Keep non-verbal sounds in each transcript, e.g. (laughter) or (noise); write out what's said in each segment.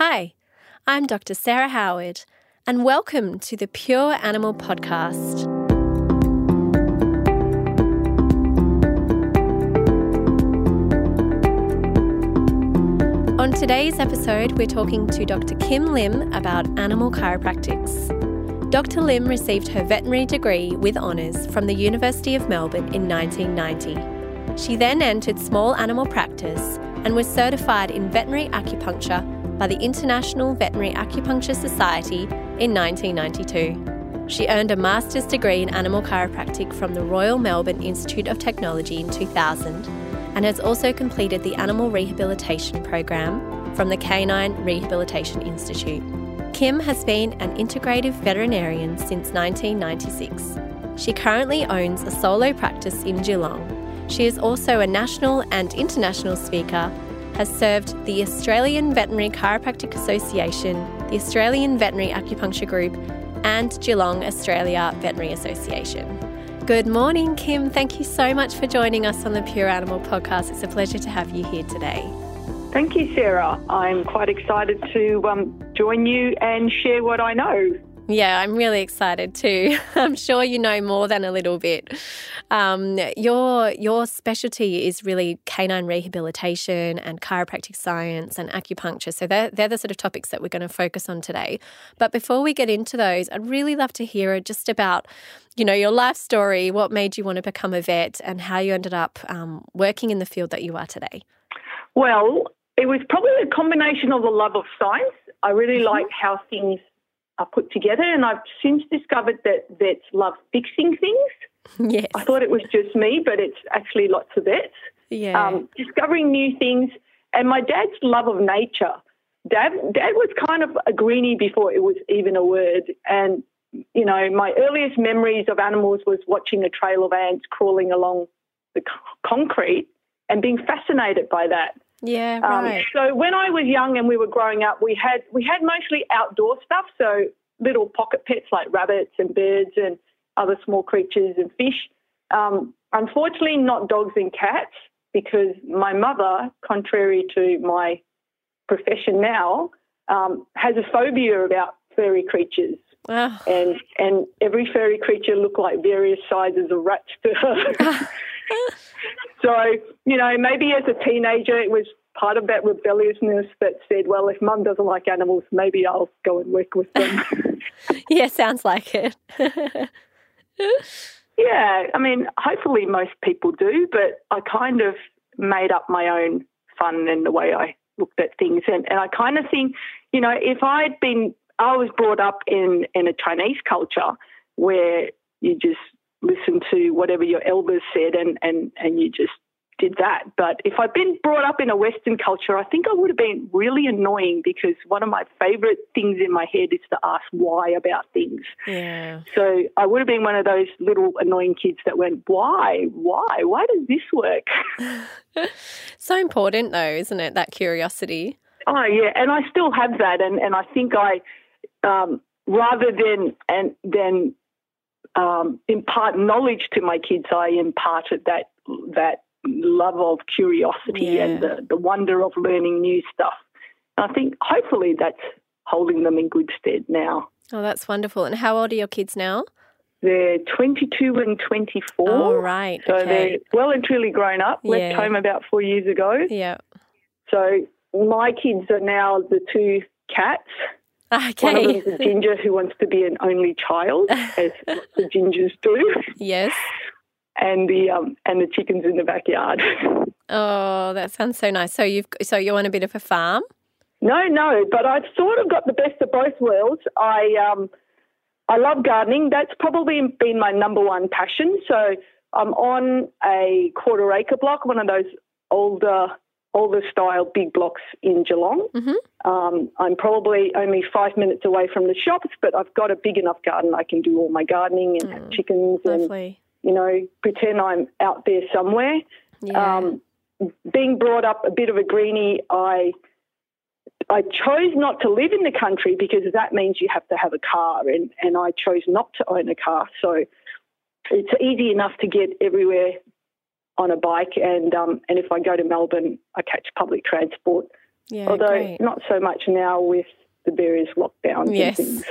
Hi, I'm Dr. Sarah Howard, and welcome to the Pure Animal Podcast. On today's episode, we're talking to Dr. Kim Lim about animal chiropractics. Dr. Lim received her veterinary degree with honours from the University of Melbourne in 1990. She then entered small animal practice and was certified in veterinary acupuncture by the International Veterinary Acupuncture Society in 1992. She earned a master's degree in animal chiropractic from the Royal Melbourne Institute of Technology in 2000 and has also completed the Animal Rehabilitation Program from the Canine Rehabilitation Institute. Kim has been an integrative veterinarian since 1996. She currently owns a solo practice in Geelong. She is also a national and international speaker has served the Australian Veterinary Chiropractic Association, the Australian Veterinary Acupuncture Group, and Geelong Australia Veterinary Association. Good morning, Kim. Thank you so much for joining us on the Pure Animal podcast. It's a pleasure to have you here today. Thank you, Sarah. I'm quite excited to um, join you and share what I know. Yeah, I'm really excited too. (laughs) I'm sure you know more than a little bit. Um, your your specialty is really canine rehabilitation and chiropractic science and acupuncture. So they're, they're the sort of topics that we're going to focus on today. But before we get into those, I'd really love to hear just about, you know, your life story, what made you want to become a vet, and how you ended up um, working in the field that you are today. Well, it was probably a combination of the love of science. I really mm-hmm. like how things are put together. And I've since discovered that vets love fixing things. (laughs) Yes. I thought it was just me, but it's actually lots of vets. Yeah. Um, discovering new things. And my dad's love of nature. Dad, Dad was kind of a greenie before it was even a word. And, you know, my earliest memories of animals was watching a trail of ants crawling along the concrete and being fascinated by that. Yeah, um, right. Um, so when I was young and we were growing up, we had we had mostly outdoor stuff, so little pocket pets like rabbits and birds and other small creatures and fish. Um, unfortunately, not dogs and cats, because my mother, contrary to my profession now, um, has a phobia about furry creatures. Oh. And and every furry creature looked like various sizes of rats to her. (laughs) (laughs) so, you know, maybe as a teenager, it was part of that rebelliousness that said, well, if mum doesn't like animals, maybe I'll go and work with them. (laughs) yeah, sounds like it. (laughs) yeah, I mean, hopefully most people do, but I kind of made up my own fun in the way I looked at things. And, and I kind of think, you know, if I'd been, I was brought up in, in a Chinese culture where you just listen to whatever your elders said and, and, and you just did that. But if I'd been brought up in a Western culture, I think I would have been really annoying because one of my favorite things in my head is to ask why about things. Yeah. So I would have been one of those little annoying kids that went, why? Why? Why does this work? (laughs) (laughs) so important, though, isn't it? That curiosity. Oh, yeah. And I still have that. And, and I think I, um, rather than, and, than um, impart knowledge to my kids, I imparted that that love of curiosity yeah. and the, the wonder of learning new stuff. And I think hopefully that's holding them in good stead now. Oh, that's wonderful. And how old are your kids now? They're 22 and 24. Oh, right. So okay. they're well and truly grown up, left home about four years ago. Yeah. So my kids are now the two cats. Okay. One of them's a ginger who wants to be an only child, (laughs) as the gingers do. Yes. And the um, and the chickens in the backyard. Oh, that sounds so nice. So you've so you're on a bit of a farm. No, no, but I've sort of got the best of both worlds. I um, I love gardening. That's probably been my number one passion. So I'm on a quarter acre block, one of those older older style big blocks in Geelong. Mm-hmm. Um, I'm probably only five minutes away from the shops, but I've got a big enough garden I can do all my gardening and mm, chickens lovely. and you know pretend I'm out there somewhere. Yeah. Um, being brought up a bit of a greenie, I I chose not to live in the country because that means you have to have a car, and, and I chose not to own a car. So it's easy enough to get everywhere on a bike, and um, and if I go to Melbourne, I catch public transport. Yeah, Although great. not so much now with the various lockdowns Yes. and things.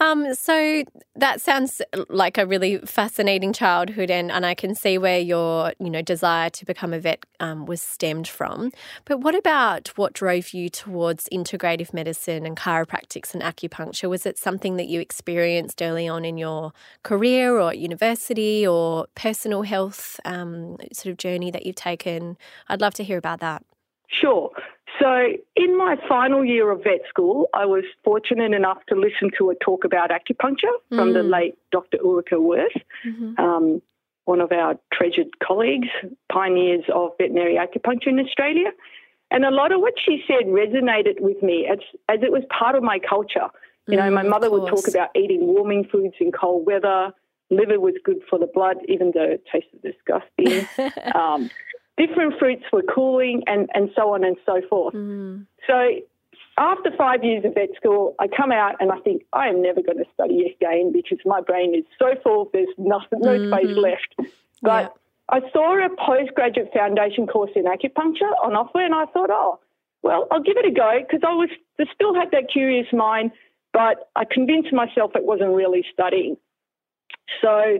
Um, so that sounds like a really fascinating childhood, and, and I can see where your you know desire to become a vet um, was stemmed from. But what about what drove you towards integrative medicine and chiropractics and acupuncture? Was it something that you experienced early on in your career, or at university, or personal health um, sort of journey that you've taken? I'd love to hear about that. Sure. So, in my final year of vet school, I was fortunate enough to listen to a talk about acupuncture from the Mm. late Dr. Ulrika Worth, hmm um, one of our treasured colleagues, pioneers of veterinary acupuncture in Australia. And a lot of what she said resonated with me as, as it was part of my culture. You know, Mm, my mother would talk about eating warming foods in cold weather. Liver was good for the blood, even though it tasted disgusting. (laughs) um, different fruits were cooling, and, and so on and so forth. Mm. So after five years of vet school, I come out and I think I am never going to study again because my brain is so full, there's nothing, no space Mhm. left. But Yeah. I saw a postgraduate foundation course in acupuncture on offer, and I thought, oh, well, I'll give it a go because I was I still had that curious mind, but I convinced myself it wasn't really studying. So,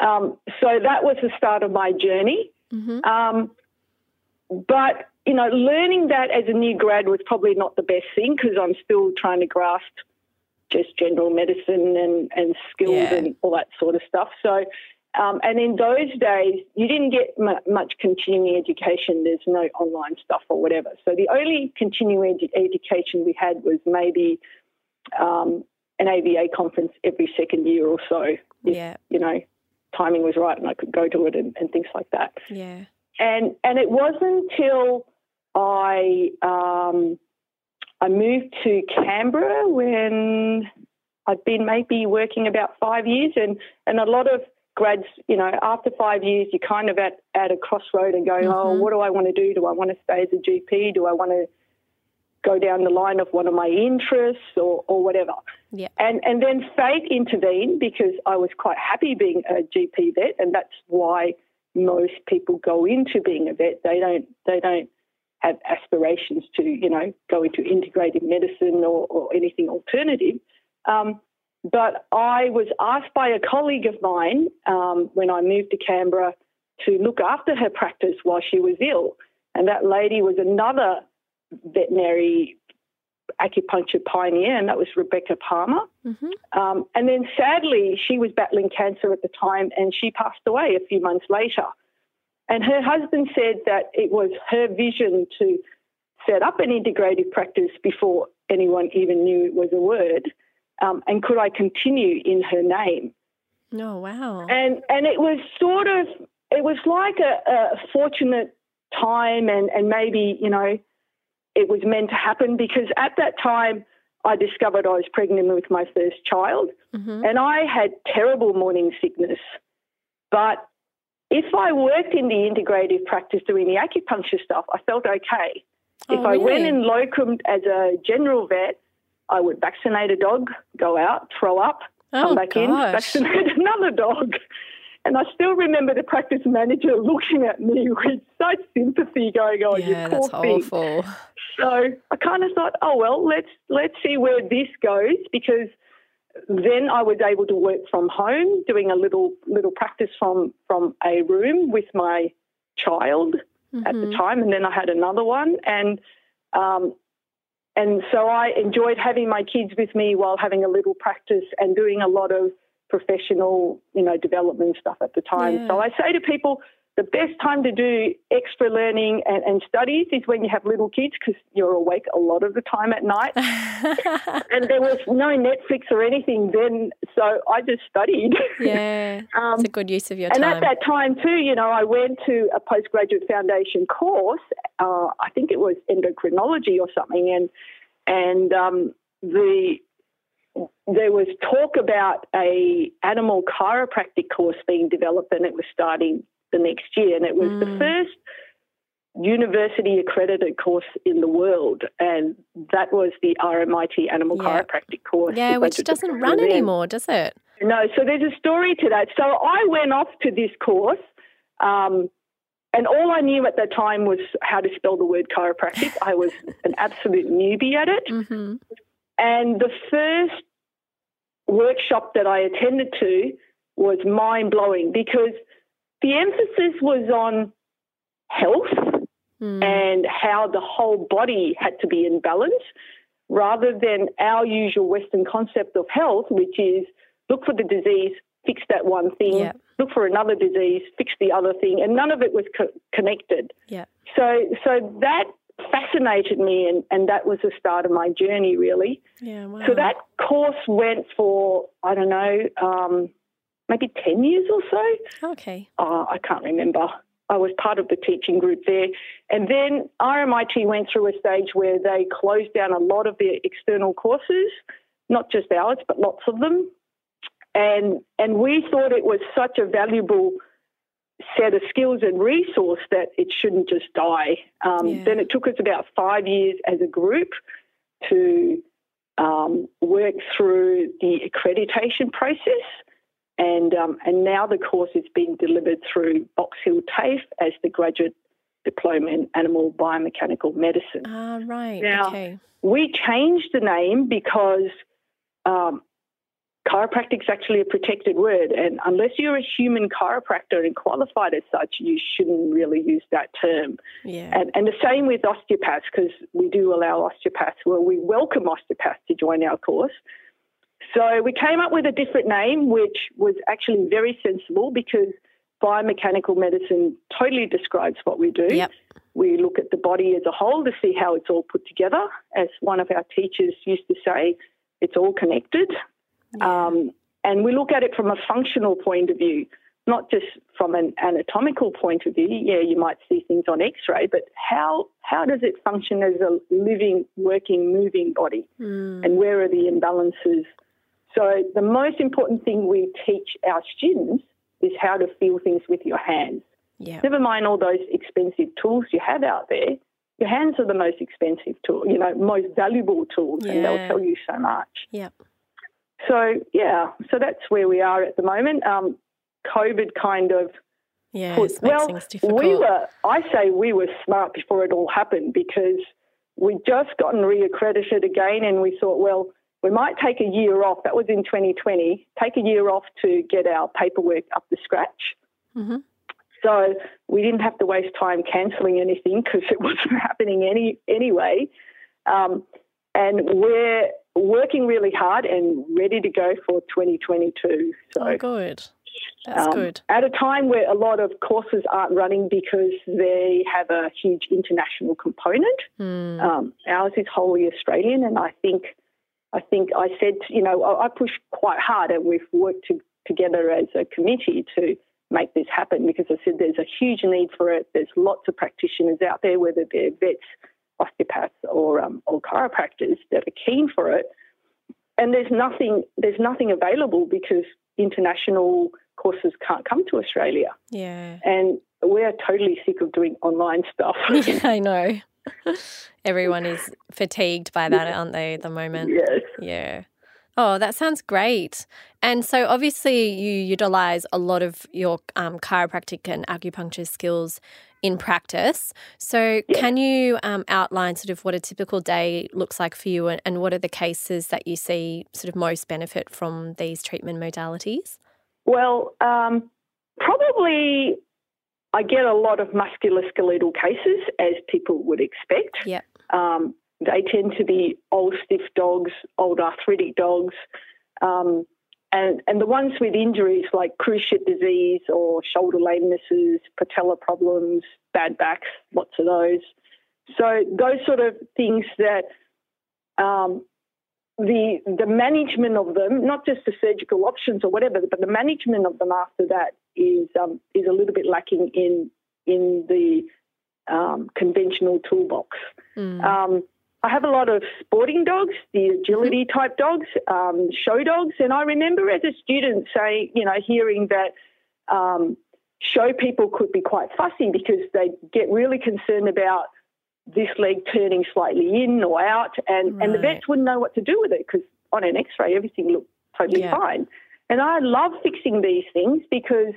um, so that was the start of my journey. Hmm Um, but you know, learning that as a new grad was probably not the best thing because I'm still trying to grasp just general medicine and, and skills Yeah. and all that sort of stuff. So, um, and in those days, you didn't get m- much continuing education. There's no online stuff or whatever. So the only continuing edu- education we had was maybe um, an AVA conference every second year or so. If, Yeah. you know, timing was right and I could go to it and, and things like that Yeah. and and it wasn't until I um, I moved to Canberra when I'd been maybe working about five years, and and a lot of grads, you know, after five years, you're kind of at at a crossroad and going, oh, Mhm. what do I want to do? Do I want to stay as a GP? Do I want to go down the line of one of my interests or or whatever? Yeah. And and then fate intervened because I was quite happy being a GP vet, and that's why most people go into being a vet. They don't they don't have aspirations to you know go into integrative medicine or, or anything alternative. Um, but I was asked by a colleague of mine um, when I moved to Canberra to look after her practice while she was ill, and that lady was another veterinary acupuncture pioneer, and that was Rebecca Palmer. hmm Um, and then sadly, she was battling cancer at the time and she passed away a few months later. And her husband said that it was her vision to set up an integrative practice before anyone even knew it was a word. Um, and could I continue in her name? Oh wow. And and it was sort of it was like a, a fortunate time and, and maybe, you know, it was meant to happen because at that time I discovered I was pregnant with my first child hmm and I had terrible morning sickness. But if I worked in the integrative practice doing the acupuncture stuff, I felt okay. Oh, if I went really? in locum as a general vet, I would vaccinate a dog, go out, throw up, come Oh back in, vaccinate (laughs) another dog. And I still remember the practice manager looking at me with such sympathy, going, "Oh, yeah, you poor that's thing." awful. So I kind of thought, "Oh well, let's let's see where this goes," because then I was able to work from home, doing a little little practice from from a room with my child at the Mhm. time, and then I had another one, and um, and so I enjoyed having my kids with me while having a little practice and doing a lot of professional, you know, development stuff at the time. Yeah. So I say to people, the best time to do extra learning and, and studies is when you have little kids because you're awake a lot of the time at night. (laughs) and there was no Netflix or anything then, so I just studied. yeah, (laughs) um, it's a good use of your and time. And at that time too, you know, I went to a postgraduate foundation course. Uh, I think it was endocrinology or something, and and um, the there was talk about a animal chiropractic course being developed, and it was starting the next year, and it was the Mm. first university accredited course in the world, and that was the RMIT Animal Yeah. Chiropractic course. yeah, which doesn't run anymore, does it? No, so there's a story to that. So I went off to this course, um, and all I knew at that time was how to spell the word chiropractic. I was an absolute newbie at it. Mm-hmm. And the first workshop that I attended to was mind blowing because the emphasis was on health mm. and how the whole body had to be in balance rather than our usual Western concept of health, which is look for the disease, fix that one thing, yeah. look for another disease, fix the other thing, and none of it was co- connected. Yeah. So, so that fascinated me, and, and that was the start of my journey, really. Yeah, wow. So that course went for, I don't know, um, maybe 10 years or so. Okay. Uh, I can't remember. I was part of the teaching group there. And then RMIT went through a stage where they closed down a lot of their external courses, not just ours, but lots of them. And, and we thought it was such a valuable set of skills and resource that it shouldn't just die. Um, yeah. Then it took us about five years as a group to um, work through the accreditation process. And, um, and now the course is being delivered through Box Hill TAFE as the graduate diploma in animal biomechanical medicine. Ah, right. Now, okay. we changed the name because um, chiropractic is actually a protected word, and unless you're a human chiropractor and qualified as such, you shouldn't really use that term. Yeah. And, and the same with osteopaths, because we do allow osteopaths. Well, we welcome osteopaths to join our course. So we came up with a different name, which was actually very sensible because biomechanical medicine totally describes what we do. Yep. We look at the body as a whole to see how it's all put together. As one of our teachers used to say, it's all connected. Yeah. Um, and we look at it from a functional point of view, not just from an anatomical point of view. Yeah, you might see things on X-ray, but how how does it function as a living, working, moving body, mm. and where are the imbalances? So the most important thing we teach our students is how to feel things with your hands. Yeah. Never mind all those expensive tools you have out there. Your hands are the most expensive tool, you know, most valuable tools, yeah. and they'll tell you so much. Yeah. So yeah, so that's where we are at the moment. Um, COVID kind of yeah, put, well, we were. I say we were smart before it all happened because we'd just gotten reaccredited again, and we thought, well, we might take a year off. That was in 2020. Take a year off to get our paperwork up to scratch. Mm-hmm. So we didn't have to waste time cancelling anything because it (laughs) wasn't happening any anyway. Um, and we're working really hard and ready to go for 2022. So oh, good. That's um, good. At a time where a lot of courses aren't running because they have a huge international component. Mm. Um, ours is wholly Australian, and I think, I think I said, you know, I, I pushed quite hard, and we've worked to, together as a committee to make this happen because I said there's a huge need for it. There's lots of practitioners out there, whether they're vets osteopaths or um, or chiropractors that are keen for it. And there's nothing there's nothing available because international courses can't come to Australia. Yeah. And we're totally sick of doing online stuff. (laughs) yeah, I know. (laughs) Everyone is fatigued by that, aren't they, at the moment? Yes. Yeah. Oh, that sounds great. And so, obviously, you utilize a lot of your um, chiropractic and acupuncture skills in practice. So, yeah. can you um, outline sort of what a typical day looks like for you and, and what are the cases that you see sort of most benefit from these treatment modalities? Well, um, probably I get a lot of musculoskeletal cases, as people would expect. Yeah. Um, they tend to be old stiff dogs, old arthritic dogs, um, and, and the ones with injuries like cruciate disease or shoulder lamenesses, patella problems, bad backs, lots of those. So those sort of things that um, the the management of them, not just the surgical options or whatever, but the management of them after that is um, is a little bit lacking in in the um, conventional toolbox. Mm. I have a lot of sporting dogs, the agility mm-hmm. type dogs, um, show dogs, and I remember as a student saying, you know, hearing that um, show people could be quite fussy because they get really concerned about this leg turning slightly in or out, and, right. and the vets wouldn't know what to do with it because on an X-ray everything looked totally yeah. fine. And I love fixing these things because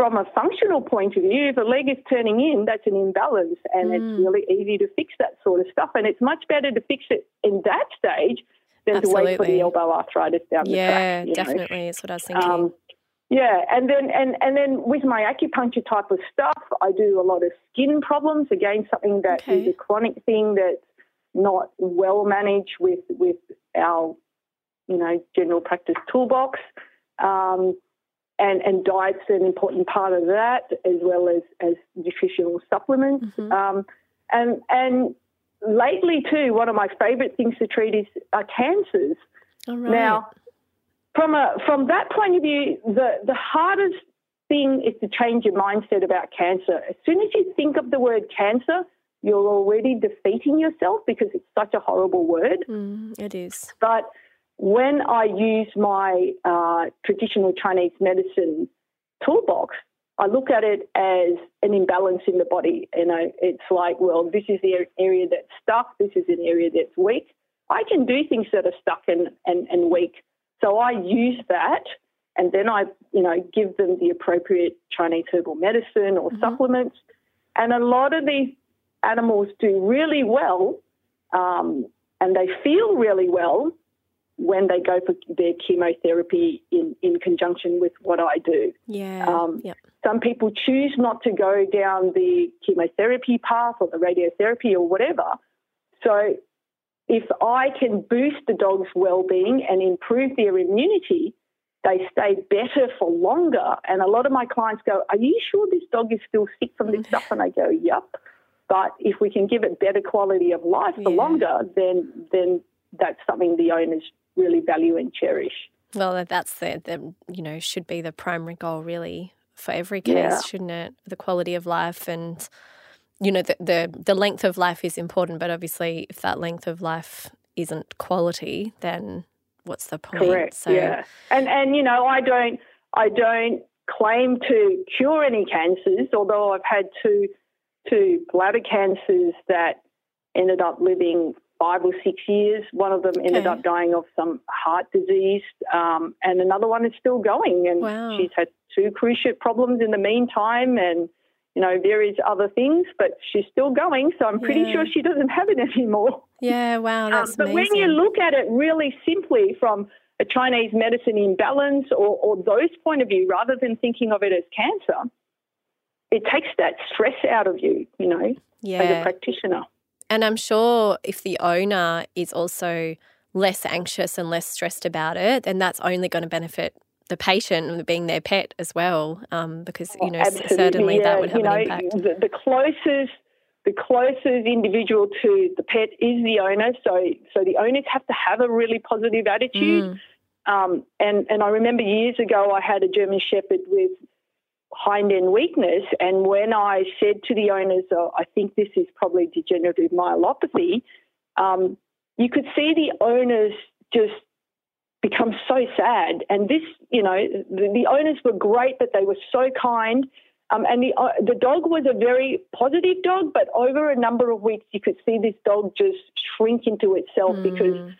from a functional point of view, if a leg is turning in, that's an imbalance, and mm. it's really easy to fix that sort of stuff. And it's much better to fix it in that stage than Absolutely. to wait for the elbow arthritis down yeah, the track. Yeah, definitely. That's what I was thinking. Um, yeah, and then and, and then with my acupuncture type of stuff, I do a lot of skin problems. Again, something that okay. is a chronic thing that's not well managed with with our you know general practice toolbox. Um, and, and diet's an important part of that, as well as, as nutritional supplements. Mm-hmm. Um, and and lately too, one of my favourite things to treat is are cancers. Now, from a from that point of view, the the hardest thing is to change your mindset about cancer. As soon as you think of the word cancer, you're already defeating yourself because it's such a horrible word. Mm, it is. But when I use my uh, traditional Chinese medicine toolbox, I look at it as an imbalance in the body. You know, it's like, well, this is the area that's stuck, this is an area that's weak. I can do things that are stuck and, and, and weak. So I use that and then I, you know, give them the appropriate Chinese herbal medicine or mm-hmm. supplements. And a lot of these animals do really well um, and they feel really well when they go for their chemotherapy in, in conjunction with what I do. Yeah. Um, yep. Some people choose not to go down the chemotherapy path or the radiotherapy or whatever. So if I can boost the dog's well-being and improve their immunity, they stay better for longer. And a lot of my clients go, "Are you sure this dog is still sick from this (laughs) stuff?" And I go, "Yep." But if we can give it better quality of life for yeah. longer, then then that's something the owners really value and cherish. Well, that's the, the you know should be the primary goal really for every case, yeah. shouldn't it? The quality of life and you know the, the the length of life is important, but obviously if that length of life isn't quality, then what's the point? Correct. So, yeah, and and you know I don't I don't claim to cure any cancers, although I've had two two bladder cancers that ended up living five or six years. One of them ended up dying of some heart disease, um, and another one is still going. And wow. she's had two cruciate problems in the meantime, and you know various other things, but she's still going. So I'm pretty yeah. sure she doesn't have it (laughs) anymore. Yeah, wow, um, that's um, But amazing. when you look at it really simply from a Chinese medicine imbalance or, or those point of view, rather than thinking of it as cancer, it takes that stress out of you, you know, yeah. as a practitioner. And I'm sure if the owner is also less anxious and less stressed about it, then that's only going to benefit the patient being their pet as well, um, because you know Absolutely, certainly yeah. that would have you know, an impact. The, the, closest, the closest individual to the pet is the owner. So, so the owners have to have a really positive attitude. Mm. Um, and and I remember years ago I had a German Shepherd with hind end weakness. And when I said to the owners, oh, I think this is probably degenerative myelopathy, um, you could see the owners just become so sad. And this, you know, the, the owners were great, but they were so kind. Um, and the uh, the dog was a very positive dog, but over a number of weeks, you could see this dog just shrink into itself mm. because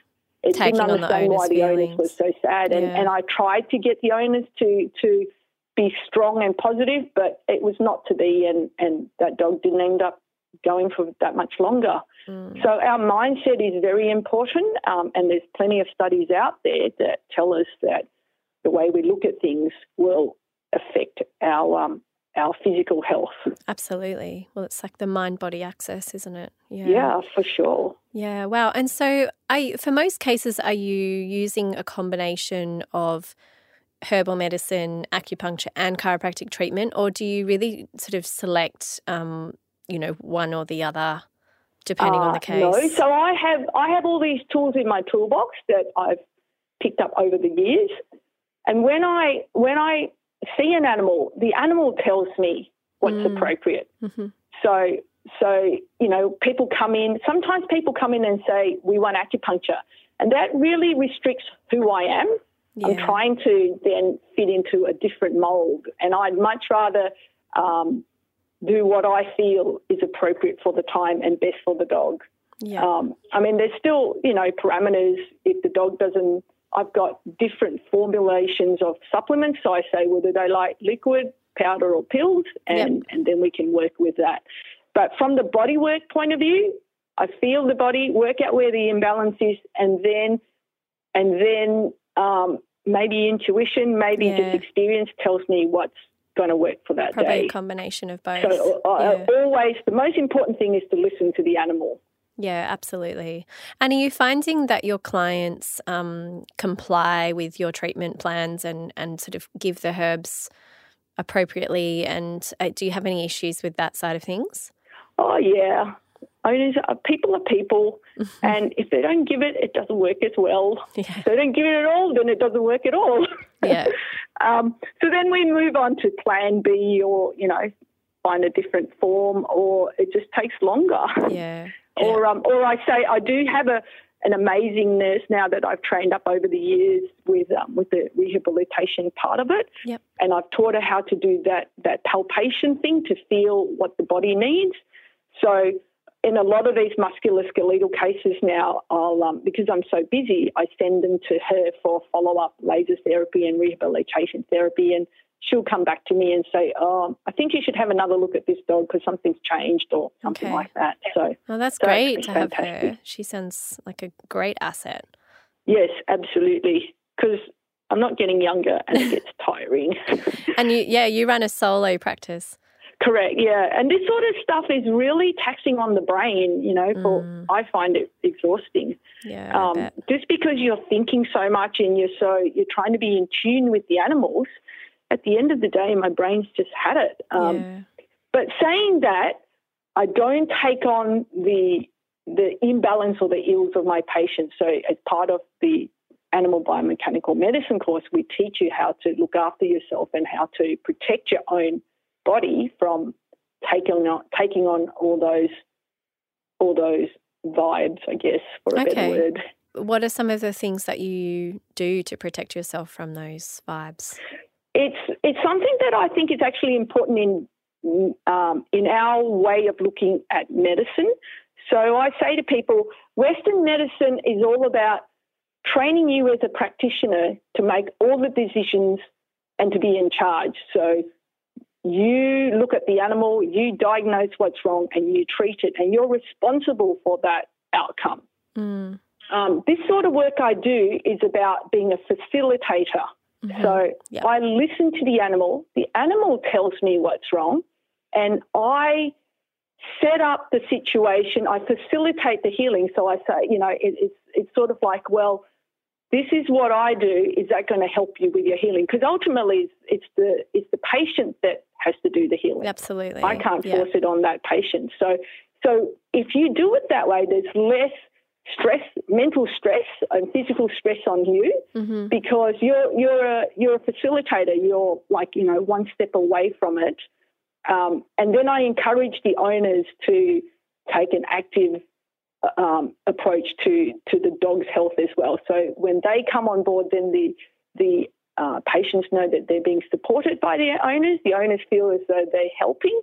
it Taking didn't understand why the feelings. owners were so sad. And, yeah. and I tried to get the owners to to be strong and positive, but it was not to be, and, and that dog didn't end up going for that much longer. Mm. So our mindset is very important, um, and there's plenty of studies out there that tell us that the way we look at things will affect our um, our physical health. Absolutely. Well, it's like the mind body axis, isn't it? Yeah. Yeah, for sure. Yeah. Wow. And so, I for most cases, are you using a combination of herbal medicine, acupuncture, and chiropractic treatment, or do you really sort of select, um, you know, one or the other, depending uh, on the case? No, so I have I have all these tools in my toolbox that I've picked up over the years, and when I when I see an animal, the animal tells me what's mm. appropriate. Mm-hmm. So so you know, people come in. Sometimes people come in and say we want acupuncture, and that really restricts who I am. Yeah. I'm trying to then fit into a different mold, and I'd much rather um, do what I feel is appropriate for the time and best for the dog. Yeah. Um, I mean, there's still, you know, parameters. If the dog doesn't, I've got different formulations of supplements. So I say, well, do they like liquid powder or pills, and, yep. and then we can work with that. But from the body work point of view, I feel the body, work out where the imbalance is, and then and then um, maybe intuition, maybe yeah. just experience tells me what's going to work for that Probably day. a combination of both. So uh, yeah. always, the most important thing is to listen to the animal. Yeah, absolutely. And are you finding that your clients um, comply with your treatment plans and, and sort of give the herbs appropriately? And uh, do you have any issues with that side of things? Oh, yeah. Owners are people are people, and if they don't give it, it doesn't work as well. Yeah. If they don't give it at all, then it doesn't work at all. (laughs) Yeah. (laughs) um, so then we move on to Plan B, or you know, find a different form, or it just takes longer. Yeah. (laughs) Or, um, or I say I do have a an amazing nurse now that I've trained up over the years with um, with the rehabilitation part of it. Yep. And I've taught her how to do that that palpation thing to feel what the body needs. So in a lot of these musculoskeletal cases now, I'll um, because I'm so busy, I send them to her for follow up laser therapy and rehabilitation therapy, and she'll come back to me and say, "Oh, I think you should have another look at this dog because something's changed or something okay. like that." So, well, that's so great to fantastic. have her. She sounds like a great asset. Yes, absolutely. Because I'm not getting younger and it gets (laughs) tiring. and you, yeah, you run a solo practice. Correct, yeah. And this sort of stuff is really taxing on the brain, you know, for mm. I find it exhausting. Yeah. Um, just because you're thinking so much and you're so you're trying to be in tune with the animals, at the end of the day my brain's just had it. Um, yeah. but saying that, I don't take on the the imbalance or the ills of my patients. So as part of the animal biomechanical medicine course, we teach you how to look after yourself and how to protect your own body from taking on taking on all those all those vibes, I guess, for a okay. better word. What are some of the things that you do to protect yourself from those vibes? It's it's something that I think is actually important in um, in our way of looking at medicine. So I say to people, Western medicine is all about training you as a practitioner to make all the decisions and to be in charge. So you look at the animal, you diagnose what's wrong, and you treat it, and you're responsible for that outcome. Mm. Um, this sort of work I do is about being a facilitator. Mm-hmm. So yep. I listen to the animal, the animal tells me what's wrong, and I set up the situation, I facilitate the healing. So I say, you know, it, it's, it's sort of like, well, this is what I do. Is that going to help you with your healing? Because ultimately, it's, it's, the it's the patient that has to do the healing. Absolutely, I can't yeah. force it on that patient. So, so if you do it that way, there's less stress, mental stress, and physical stress on you mm-hmm. because you're you're a you're a facilitator. You're like you know one step away from it, um, and then I encourage the owners to take an active um, approach to to the dog's health as well. So when they come on board, then the the uh, patients know that they're being supported by their owners. The owners feel as though they're helping,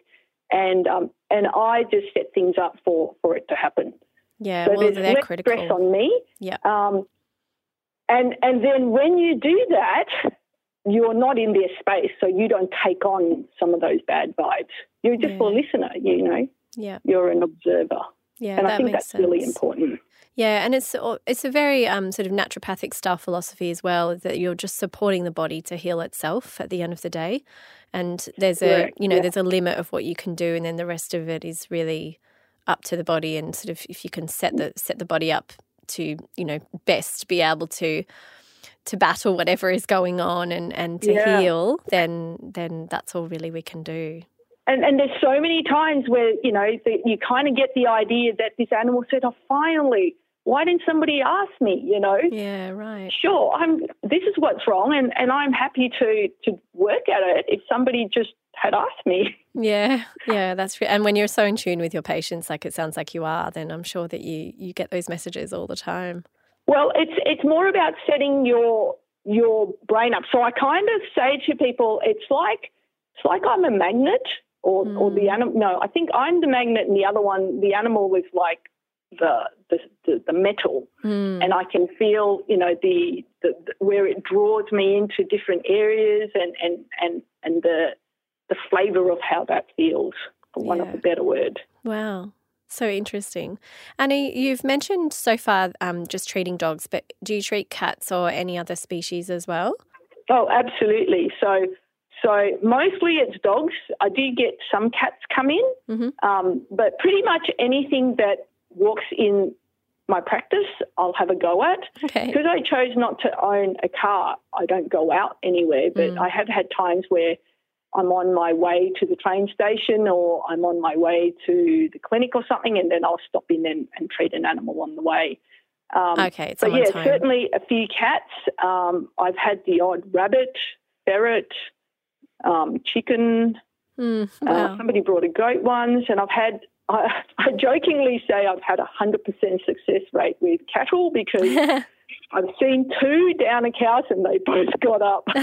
and um, and I just set things up for for it to happen. Yeah, so well, they're critical. stress on me. Yeah. Um, and and then when you do that, you're not in their space, so you don't take on some of those bad vibes. You're just yeah. a listener, you know. Yeah. You're an observer. Yeah, and I think that's sense. really important. Yeah, and it's it's a very um, sort of naturopathic style philosophy as well that you're just supporting the body to heal itself at the end of the day, and there's a you know yeah. there's a limit of what you can do, and then the rest of it is really up to the body, and sort of if you can set the set the body up to you know best be able to to battle whatever is going on and and to yeah. heal, then then that's all really we can do. And, and there's so many times where, you know, the, you kind of get the idea that this animal said, oh, finally, why didn't somebody ask me, you know? Yeah, right. Sure, I'm, this is what's wrong, and, and I'm happy to, to work at it if somebody just had asked me. (laughs) Yeah, yeah, that's true. And when you're so in tune with your patients, like it sounds like you are, then I'm sure that you, you get those messages all the time. Well, it's it's more about setting your your brain up. So I kind of say to people, it's like it's like I'm a magnet or mm. or the hmm. animal. No, I think I'm the magnet, and the other one, the animal, is like the the, the, the metal, mm. and I can feel, you know, the, the, the, where it draws me into different areas, and and and and the the flavour of how that feels, for yeah. one of a better word. Wow. So interesting. Annie, you've mentioned so far um, just treating dogs, but do you treat cats or any other species as well? Oh, absolutely. So, so mostly it's dogs. I do get some cats come in, mm-hmm. um, but pretty much anything that walks in my practice, I'll have a go at. Okay. Because I chose not to own a car, I don't go out anywhere, but mm. I have had times where I'm on my way to the train station or I'm on my way to the clinic or something, and then I'll stop in and, and treat an animal on the way. Um, okay, but yeah, home. certainly a few cats. Um, I've had the odd rabbit, ferret, um, chicken. Mm, wow. uh, somebody brought a goat once, and I've had. I, I jokingly say I've had a hundred percent success rate with cattle because (laughs) I've seen two down a couch and they both got up. (laughs)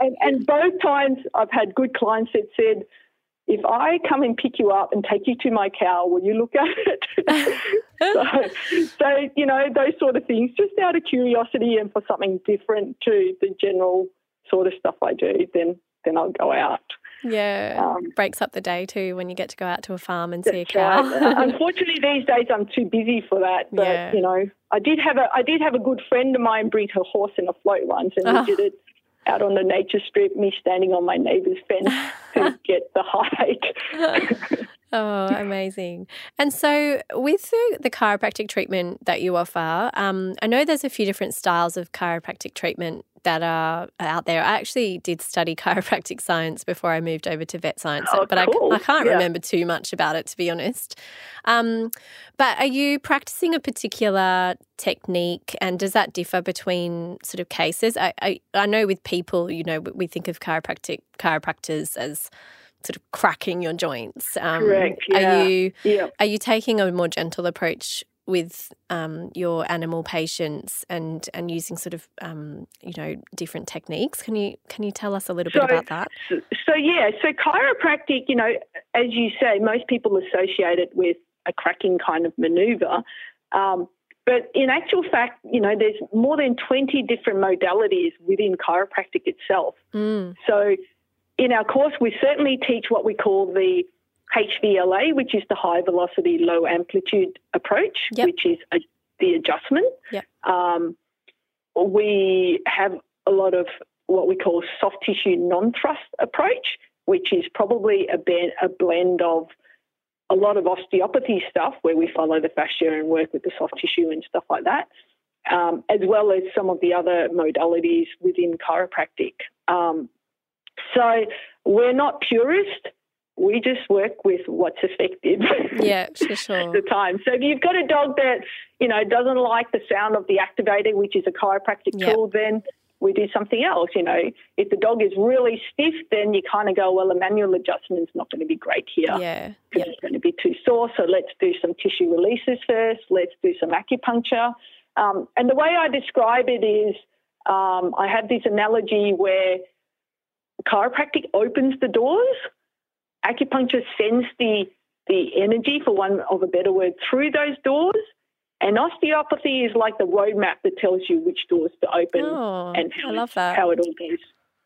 and, and both times I've had good clients that said, if I come and pick you up and take you to my cow, will you look at it? (laughs) so, so, you know, those sort of things, just out of curiosity and for something different to the general sort of stuff I do, then then I'll go out. Yeah, um, breaks up the day too when you get to go out to a farm and see a cow. Right. (laughs) Unfortunately, these days I'm too busy for that. But yeah. you know, I did have a I did have a good friend of mine breed her horse in a float once, and oh. we did it out on the nature strip. Me standing on my neighbour's fence (laughs) to get the hike. (laughs) Oh, amazing. And so, with the, the chiropractic treatment that you offer, um, I know there's a few different styles of chiropractic treatment that are out there. I actually did study chiropractic science before I moved over to vet science, oh, but cool. I, I, can't yeah. remember too much about it, to be honest. Um, but are you practicing a particular technique, and does that differ between sort of cases? I, I, I know with people, you know, we think of chiropractic chiropractors as sort of cracking your joints. Um, Correct. Yeah. Are you yeah. are you taking a more gentle approach with um, your animal patients and and using sort of um, you know different techniques? Can you can you tell us a little so, bit about that? So, so yeah, so chiropractic, you know, as you say, most people associate it with a cracking kind of maneuver. Um, but in actual fact, you know, there's more than 20 different modalities within chiropractic itself. Mm. So in our course, we certainly teach what we call the HVLA, which is the high velocity, low amplitude approach, yep. which is a, the adjustment. Yep. Um, we have a lot of what we call soft tissue non thrust approach, which is probably a, ben- a blend of a lot of osteopathy stuff where we follow the fascia and work with the soft tissue and stuff like that, um, as well as some of the other modalities within chiropractic. Um, so we're not purist. We just work with what's effective. Yeah, for (laughs) sure. at the time. So if you've got a dog that, you know, doesn't like the sound of the activator, which is a chiropractic yep. tool, then we do something else. You know, if the dog is really stiff, then you kind of go, well, a manual adjustment is not going to be great here. Yeah. Because yep. it's going to be too sore. So let's do some tissue releases first. Let's do some acupuncture. Um, and the way I describe it is um, I have this analogy where chiropractic opens the doors. Acupuncture sends the the energy, for one of a better word, through those doors. And osteopathy is like the roadmap that tells you which doors to open oh, and how, I love that. how it all goes.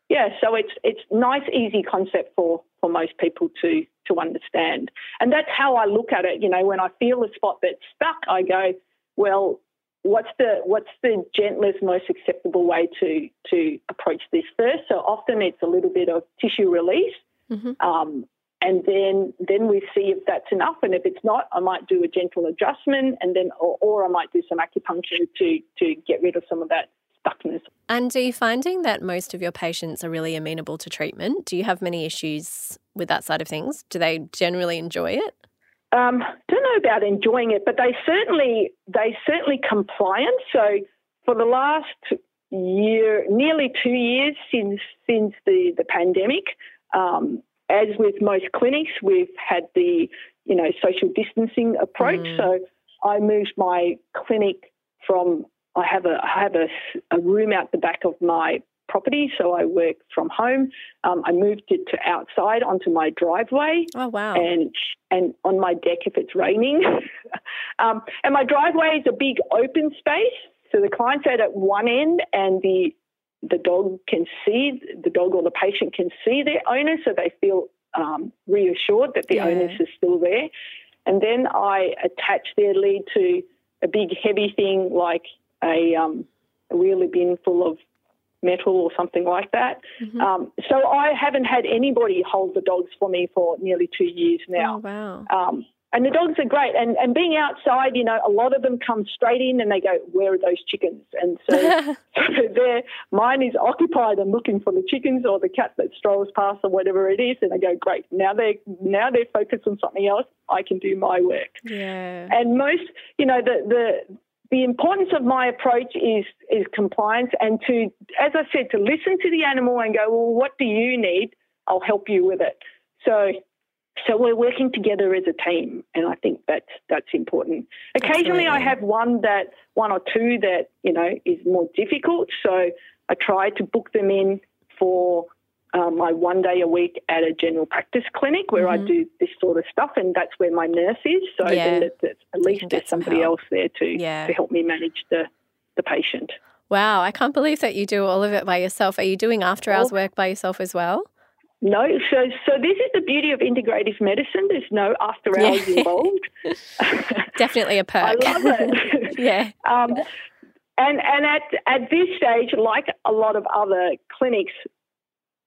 Yeah, so it's it's nice, easy concept for for most people to to understand, and that's how I look at it. You know, when I feel a spot that's stuck, I go, well, what's the what's the gentlest, most acceptable way to to approach this first? So often it's a little bit of tissue release, mm-hmm. um, and then then we see if that's enough. And if it's not, I might do a gentle adjustment, and then or, or I might do some acupuncture to to get rid of some of that stuckness. And are you finding that most of your patients are really amenable to treatment? Do you have many issues with that side of things? Do they generally enjoy it? Um, don't know about enjoying it, but they certainly they certainly compliant. So for the last year, nearly two years since since the the pandemic, um, as with most clinics, we've had the you know social distancing approach. Mm. So I moved my clinic from I have a I have a, a room out the back of my property, so I work from home. Um, I moved it to outside onto my driveway. Oh wow! And and on my deck if it's raining. (laughs) um, and my driveway is a big open space, so the client's out at one end, and the the dog can see, the dog or the patient can see their owner, so they feel um, reassured that the yeah. onus is still there. And then I attach their lead to a big heavy thing like a, um, a wheelie bin full of metal or something like that. Mm-hmm. Um, so I haven't had anybody hold the dogs for me for nearly two years now. Oh, wow. Um, and the dogs are great. And, and being outside, you know, a lot of them come straight in and they go, Where are those chickens? And so, (laughs) so their mine is occupied and looking for the chickens or the cat that strolls past or whatever it is. And they go, Great. Now they're now they're focused on something else. I can do my work. Yeah. And most, you know, the the the importance of my approach is is compliance and to, as I said, to listen to the animal and go, well, what do you need? I'll help you with it. So, so we're working together as a team, and I think that's that's important. Occasionally, Absolutely. I have one that one or two that you know is more difficult, so I try to book them in for um, my one day a week at a general practice clinic where mm-hmm. I do this sort of stuff, and that's where my nurse is. So yeah. then at least there's somebody else there to yeah. to help me manage the the patient. Wow, I can't believe that you do all of it by yourself. Are you doing after hours work by yourself as well? No, so so this is the beauty of integrative medicine. There's no after hours yeah. (laughs) involved. Definitely a perk. I love it. (laughs) yeah. Um, and and at at this stage, like a lot of other clinics,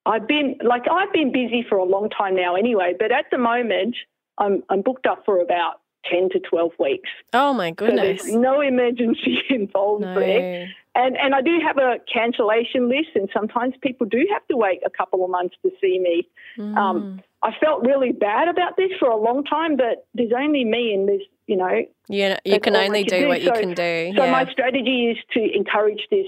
I've been like I've been busy for a long time now anyway, but at the moment I'm I'm booked up for about ten to twelve weeks. Oh my goodness! So there's no emergency (laughs) involved no. there, and and I do have a cancellation list, and sometimes people do have to wait a couple of months to see me. Mm. Um, I felt really bad about this for a long time, but there's only me, and there's you know you you can only do, do, what so, you can do. So yeah. my strategy is to encourage this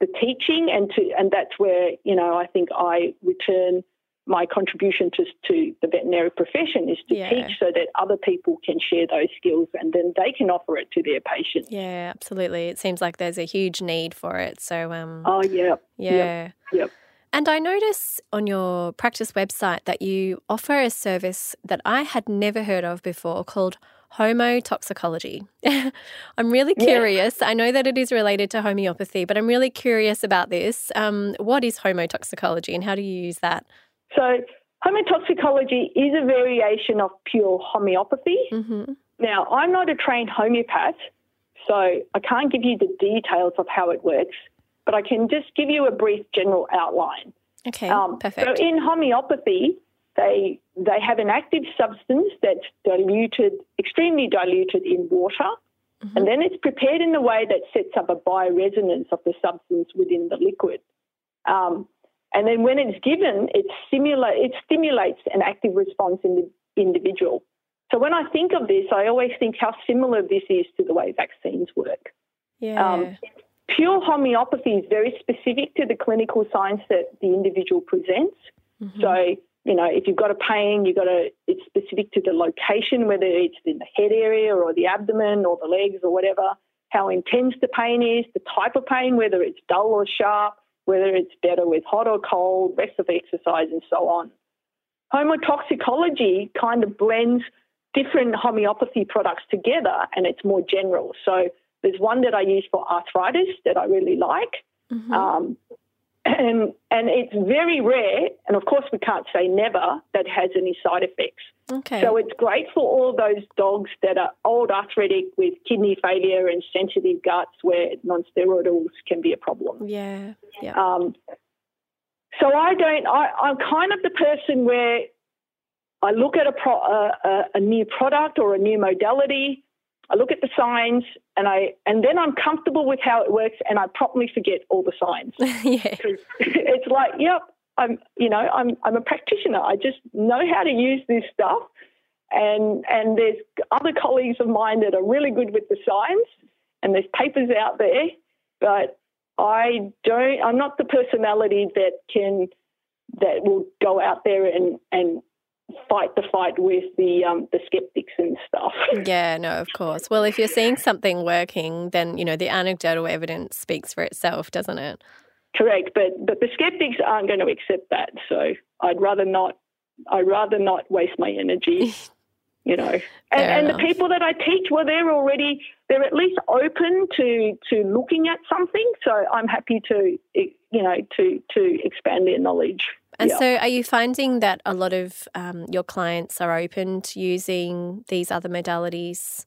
the teaching and to and that's where you know I think I return my contribution to, to the veterinary profession is to yeah. teach so that other people can share those skills and then they can offer it to their patients. Yeah, absolutely. It seems like there's a huge need for it. So um Oh yeah. Yeah. Yep. yep. And I notice on your practice website that you offer a service that I had never heard of before called homotoxicology. (laughs) I'm really curious. Yeah. I know that it is related to homeopathy, but I'm really curious about this. Um, what is homotoxicology and how do you use that? So, homotoxicology is a variation of pure homeopathy. Mm-hmm. Now, I'm not a trained homeopath, so I can't give you the details of how it works, but I can just give you a brief general outline. Okay, um, perfect. So, in homeopathy, they they have an active substance that's diluted, extremely diluted in water, mm-hmm. and then it's prepared in a way that sets up a bioresonance of the substance within the liquid. Um, and then when it's given, it, stimula- it stimulates an active response in the individual. So when I think of this, I always think how similar this is to the way vaccines work. Yeah. Um, pure homeopathy is very specific to the clinical signs that the individual presents. Mm-hmm. So you know, if you've got a pain, you've got a it's specific to the location, whether it's in the head area or the abdomen or the legs or whatever, how intense the pain is, the type of pain, whether it's dull or sharp, whether it's better with hot or cold, rest of exercise, and so on. Homotoxicology kind of blends different homeopathy products together and it's more general. So there's one that I use for arthritis that I really like. Mm-hmm. Um, and and it's very rare, and of course we can't say never that has any side effects. Okay. So it's great for all those dogs that are old arthritic with kidney failure and sensitive guts where non-steroidals can be a problem. Yeah. Yeah. Um, so I don't. I, I'm kind of the person where I look at a, pro, a, a new product or a new modality I look at the signs and I and then I'm comfortable with how it works and I promptly forget all the signs. (laughs) yeah. (laughs) It's like, yep, I'm you know, I'm I'm a practitioner. I just know how to use this stuff. And and there's other colleagues of mine that are really good with the signs and there's papers out there, but I don't I'm not the personality that can that will go out there and, and fight the fight with the um, the skeptics and stuff. (laughs) Yeah, no, of course. Well, if you're seeing something working, then you know the anecdotal evidence speaks for itself, doesn't it? Correct, but but the skeptics aren't going to accept that. So I'd rather not. I'd rather not waste my energy. (laughs) you know. And, and the people that I teach, well, they're already they're at least open to to looking at something. So I'm happy to you know to to expand their knowledge. And yeah. so, are you finding that a lot of um, your clients are open to using these other modalities,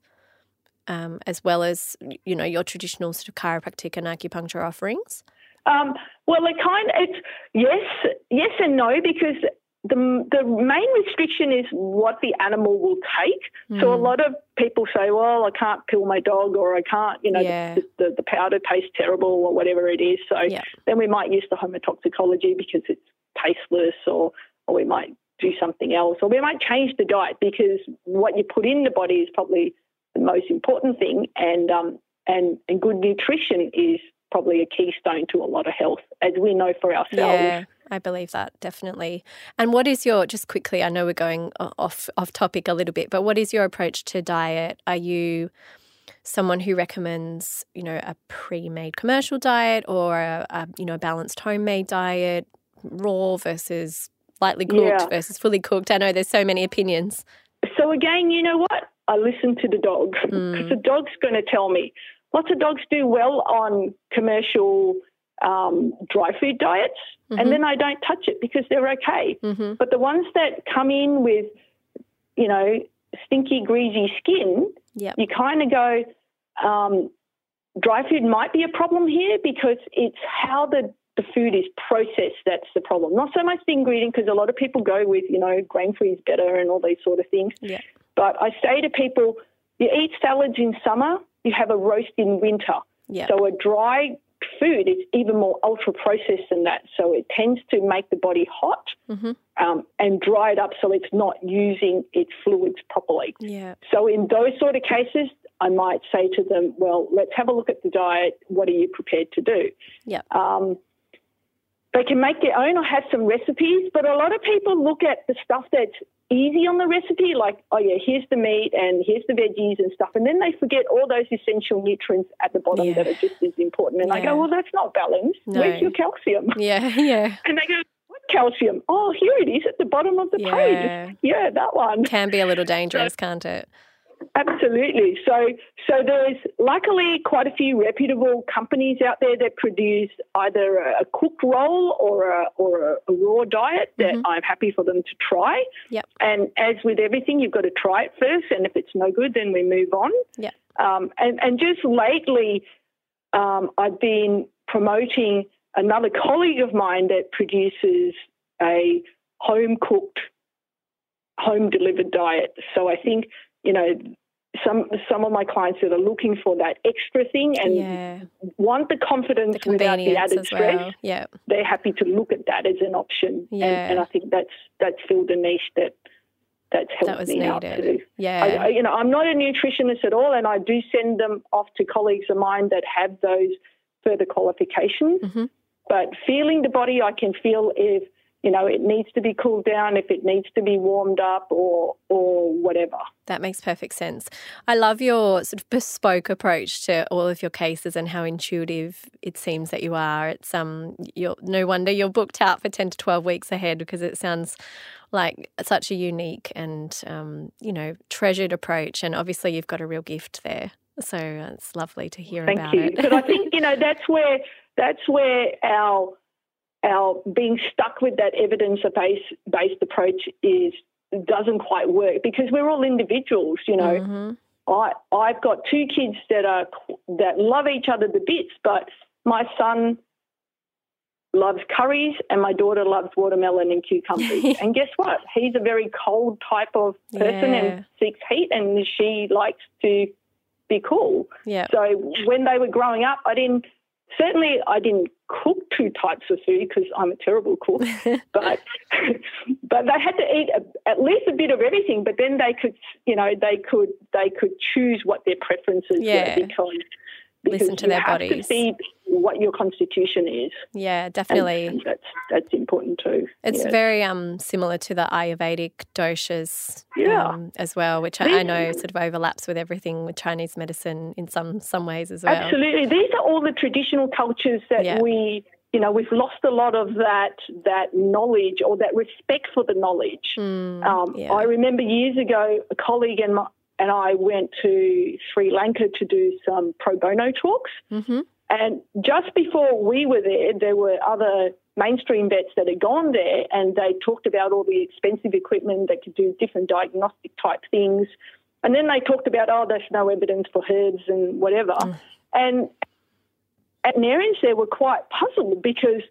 um, as well as you know your traditional sort of chiropractic and acupuncture offerings? Um, well, it kind of, it's yes, yes and no because the the main restriction is what the animal will take. Mm. So a hmm. lot of people say, "Well, I can't pill my dog," or "I can't," you know, yeah. the, the, the, powder tastes terrible, or whatever it is. So yeah. then we might use the homotoxicology because it's tasteless, or or we might do something else, or we might change the diet because what you put in the body is probably the most important thing, and um and and good nutrition is probably a keystone to a lot of health, as we know for ourselves. Yeah. I believe that definitely. And what is your just quickly? I know we're going off off topic a little bit, but what is your approach to diet? Are you someone who recommends you know a pre-made commercial diet or a, a you know a balanced homemade diet, raw versus lightly cooked yeah. versus fully cooked? I know there's so many opinions. So again, you know what? I listen to the dog because (laughs) mm. the dog's going to tell me. Lots of dogs do well on commercial um, dry food diets, mm-hmm. and then I don't touch it because they're okay. Mm-hmm. But the ones that come in with, you know, stinky, greasy skin, yep. you kind of go, um, dry food might be a problem here because it's how the the food is processed that's the problem. Not so much the ingredient because a lot of people go with, you know, grain free is better and all these sort of things. Yeah. But I say to people, you eat salads in summer, you have a roast in winter. Yeah. So a dry food is even more ultra processed than that. So it tends to make the body hot mm-hmm. um, and dry it up so it's not using its fluids properly. Yeah. So in those sort of cases, I might say to them, well, let's have a look at the diet. What are you prepared to do? Yeah. Um, they can make their own or have some recipes, but a lot of people look at the stuff that's easy on the recipe, like, oh yeah, here's the meat and here's the veggies and stuff. And then they forget all those essential nutrients at the bottom yeah. that are just as important. And yeah. I go, well, that's not balanced. No. Where's your calcium? (laughs) Yeah, yeah. (laughs) And they go, what calcium? Oh, here it is at the bottom of the yeah. page. Yeah, that one. Can be a little (laughs) dangerous, so, can't it? Absolutely. So, so there's luckily quite a few reputable companies out there that produce either a cooked roll or a, or a, a raw diet that mm-hmm. I'm happy for them to try. Yep. And as with everything, you've got to try it first, and if it's no good, then we move on. Yeah. Um, and, and just lately, um, I've been promoting another colleague of mine that produces a home cooked, home delivered diet. So I think you know, some some of my clients that are looking for that extra thing and yeah. want the confidence the without the added stress. Well. Yeah. They're happy to look at that as an option. Yeah. And, and I think that's that's filled a niche that that's helped that me needed. out too. Yeah. I, I, you know, I'm not a nutritionist at all and I do send them off to colleagues of mine that have those further qualifications. Mm-hmm. But feeling the body I can feel if you know, it needs to be cooled down, if it needs to be warmed up or or whatever. That makes perfect sense. I love your sort of bespoke approach to all of your cases and how intuitive it seems that you are. It's um you're no wonder you're booked out for 10 to 12 weeks ahead because it sounds like such a unique and um, you know, treasured approach and obviously you've got a real gift there. So it's lovely to hear about. Thank about you. it. but I think, (laughs) you know, that's where that's where our our being stuck with that evidence based based approach is doesn't quite work because we're all individuals, you know. Mm-hmm. I I've got two kids that are that love each other to bits, but my son loves curries and my daughter loves watermelon and cucumbers. (laughs) and guess what? He's a very cold type of person yeah. and seeks heat, and she likes to be cool. Yeah. So when they were growing up, I didn't certainly I didn't cook two types of food because I'm a terrible cook, (laughs) but but they had to eat a, at least a bit of everything. But then they could, you know, they could they could choose what their preferences yeah. were because because listen to their bodies. To what your constitution is. Yeah, definitely. And, and that's that's important too. It's very um similar to the Ayurvedic doshas yeah. Um, as well, which I, I, know sort of overlaps with everything with Chinese medicine in some some ways as well. Absolutely, these are all the traditional cultures that yeah. we you know, we've lost a lot of that that knowledge or that respect for the knowledge. Mm, Um, yeah. I remember years ago, a colleague and my, and I went to Sri Lanka to do some pro bono talks. hmm And just before we were there, there were other mainstream vets that had gone there and they talked about all the expensive equipment that could do different diagnostic type things. And then they talked about, oh, there's no evidence for herbs and whatever. And veterinarians there were quite puzzled because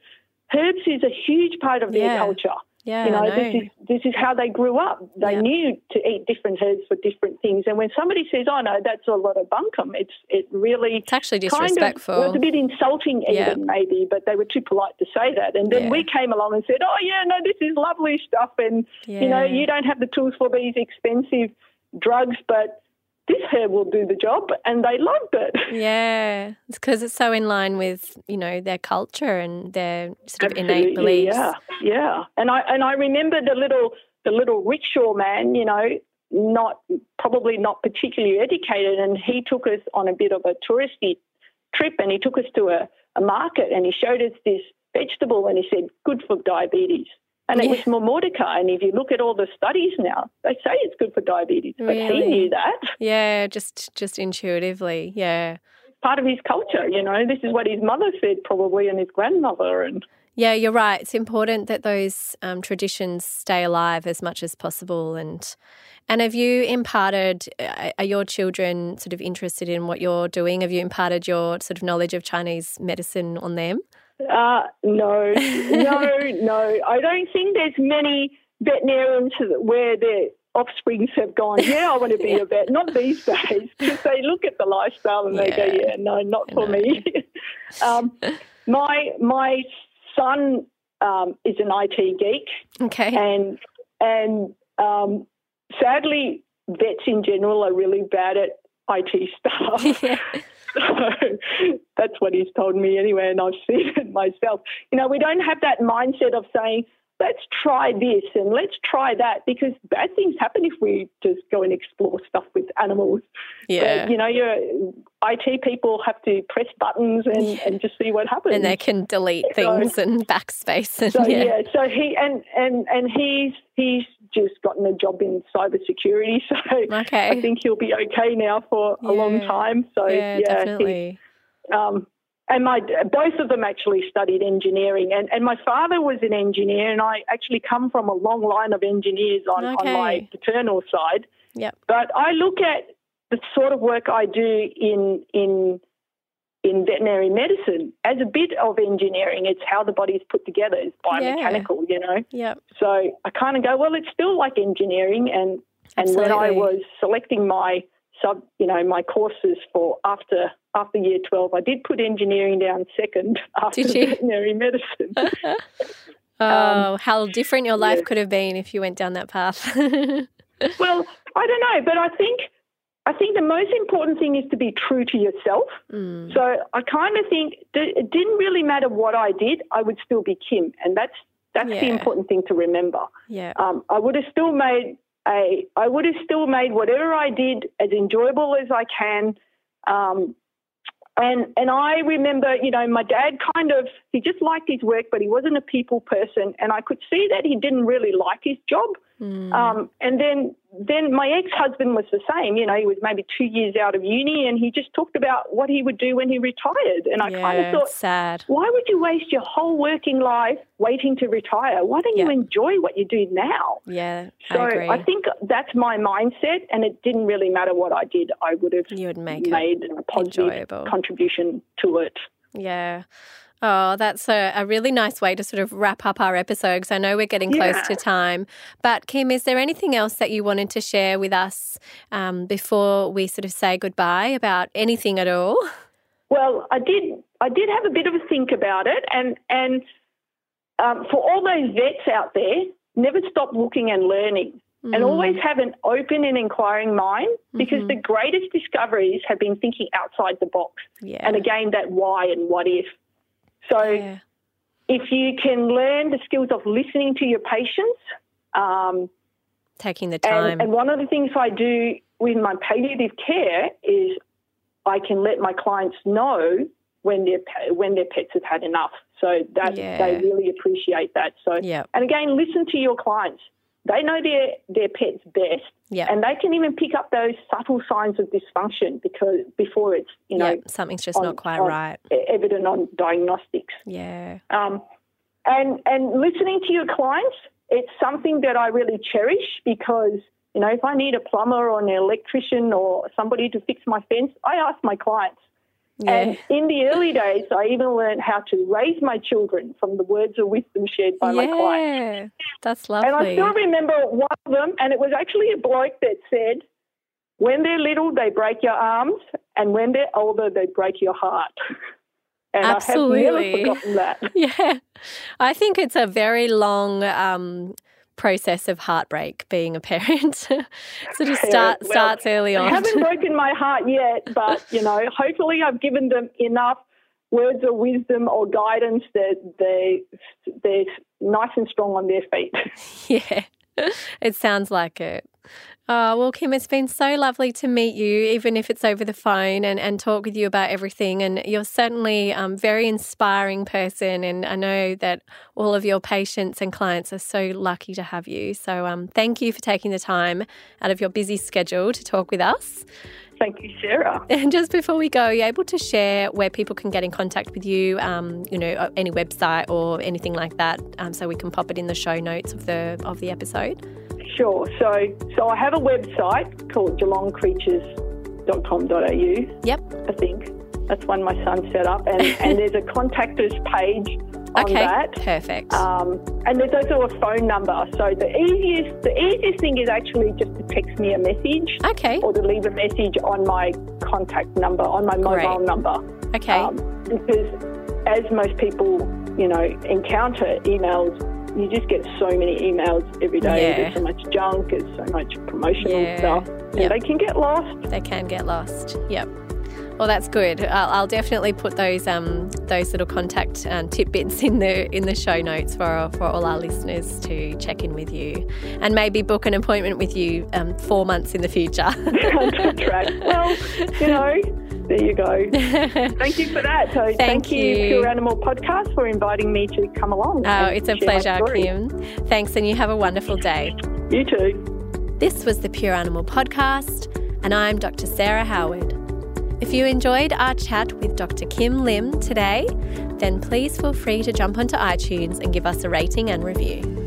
herbs is a huge part of their Yeah. culture. Yeah, you know, know. this is this is how they grew up. They Yeah. knew to eat different herbs for different things. And when somebody says, "Oh no, that's a lot of bunkum," it's it really it's actually kind of disrespectful. was a bit insulting Yeah. even maybe, but they were too polite to say that. And then Yeah. we came along and said, "Oh yeah, no, this is lovely stuff, and you know, you don't have the tools for these expensive drugs, but this hair will do the job," and they loved it. (laughs) Yeah, it's because it's so in line with you know their culture and their sort of innate Absolutely, beliefs. Yeah, yeah. And I and I remember the little the little rickshaw man, you know, not probably not particularly educated, and he took us on a bit of a touristy trip, and he took us to a, a market, and he showed us this vegetable, and he said, "Good for diabetes." And it Yeah. was Momordica, and if you look at all the studies now, they say it's good for diabetes. But he knew that. Yeah, just just intuitively. Yeah, Part of his culture, you know. This is what his mother said, probably, and his grandmother, and yeah, you're right. It's important that those um, traditions stay alive as much as possible. And and have you imparted? uh, Are your children sort of interested in what you're doing? Have you imparted your sort of knowledge of Chinese medicine on them? Uh, no, (laughs) no, no. I don't think there's many veterinarians where their offsprings have gone, yeah, I want to be a vet. Not these days, because they look at the lifestyle and they go, Yeah. yeah, no, not for No. me. (laughs) um, my my son um, is an IT geek, Okay. and and um, sadly, vets in general are really bad at IT stuff. yeah. (laughs) (laughs) So that's what he's told me anyway, and I've seen it myself. You know, we don't have that mindset of saying, let's try this and let's try that, because bad things happen if we just go and explore stuff with animals. Yeah. But, you know, your IT people have to press buttons and, Yeah. and just see what happens. and they can delete So- things and backspace and So (laughs) yeah. yeah. so he and and and he's he's just gotten a job in cybersecurity, (laughs) so Okay. I think he'll be okay now for a long time. So yeah, yeah, he- definitely. um, and my both of them actually studied engineering, and, and my father was an engineer, and I actually come from a long line of engineers on, on my paternal side. Yep. But I look at the sort of work I do in in in veterinary medicine as a bit of engineering. It's how the body is put together. It's biomechanical, you know. Yep. So I kind of go, well, it's still like engineering, and and when I was selecting my sub, you know, my courses for after after year twelve, I did put engineering down second (laughs) after veterinary medicine. (laughs) Oh, how different your life Um, yeah. could have been if you went down that path. (laughs) well, I don't know, but I think I think the most important thing is to be true to yourself. Mm, So I kind of think that it didn't really matter what I did; I would still be Kim, and that's that's the important thing to remember. yeah. um, I would have still made a I would have still made whatever I did as enjoyable as I can. Um, and and I remember, you know, my dad kind of he just liked his work, but he wasn't a people person, and I could see that he didn't really like his job. Mm, Um, and then then my ex husband was the same. You know, he was maybe two years out of uni, and he just talked about what he would do when he retired. And I yeah, kind of thought, sad. why would you waste your whole working life waiting to retire? Why don't you enjoy what you do now? Yeah, So I. I, think that's my mindset, and it didn't really matter what I did. I would have you would make made a positive enjoyable. contribution to it. Yeah. Oh, that's a, a really nice way to sort of wrap up our episode because I know we're getting close Yeah. to time. But, Kim, is there anything else that you wanted to share with us um, before we sort of say goodbye about anything at all? Well, I did. I did have a bit of a think about it, and and um, for all those vets out there, never stop looking and learning. Mm. And always have an open and inquiring mind because Mhm. the greatest discoveries have been thinking outside the box. Yeah. And again, that why and what if. So yeah. if you can learn the skills of listening to your patients, um, Taking the time. and, and one of the things I do with my palliative care is I can let my clients know when their when their pets have had enough. So that Yeah. they really appreciate that. So Yeah. and again, listen to your clients. They know their their pets best, Yeah. and they can even pick up those subtle signs of dysfunction because before it's you know yeah. Something's just on- not quite right. evident on diagnostics. Yeah. Um, and and listening to your clients, it's something that I really cherish because you know if I need a plumber or an electrician or somebody to fix my fence, I ask my clients. Yeah. And in the early days, I even learned how to raise my children from the words of wisdom shared by my clients. yeah. That's lovely. And I still remember one of them, and it was actually a bloke that said, "When they're little, they break your arms, and when they're older, they break your heart." (laughs) And I Absolutely. have never forgotten that. (laughs) Yeah. I think it's a very long um, process of heartbreak being a parent. (laughs) sort of start, well, starts early on. I haven't (laughs) broken my heart yet, but you know, hopefully, I've given them enough words of wisdom or guidance that they they're nice and strong on their feet. (laughs) yeah. It sounds like it. Oh, well, Kim, it's been so lovely to meet you, even if it's over the phone, and, and talk with you about everything. And you're certainly a um, very inspiring person. And I know that all of your patients and clients are so lucky to have you. So um, thank you for taking the time out of your busy schedule to talk with us. Thank you, Sarah. (laughs) And just before we go, are you able to share where people can get in contact with you, um, you know, any website or anything like that, um, so we can pop it in the show notes of the of the episode? Sure. So, so I have a website called geelongcreatures.com.au. Yep. I think that's one my son set up, and, (laughs) and there's a contact us page on Okay. that. Perfect. Um, and there's also a phone number. So the easiest, the easiest thing is actually just to text me a message okay. or to leave a message on my contact number, on my mobile Great. number. Okay. Um, because as most people, you know, encounter emails, you just get so many emails every day. Yeah. There's so much junk, there's so much promotional Yeah. stuff, and Yep. they can get lost. they can get lost. Yep. Well, that's good. I'll, I'll definitely put those um, those little contact um, tidbits in the in the show notes for for all our listeners to check in with you, and maybe book an appointment with you um, four months in the future. (laughs) Well, you know, there you go. (laughs) Thank you for that. So thank, you, you. Pure Animal Podcast, for inviting me to come along. Oh, it's a pleasure. Kim. Thanks, and you have a wonderful day. You too. This was the Pure Animal Podcast, and I'm Dr. Sarah Howard. If you enjoyed our chat with Dr. Kim Lim today, then please feel free to jump onto iTunes and give us a rating and review.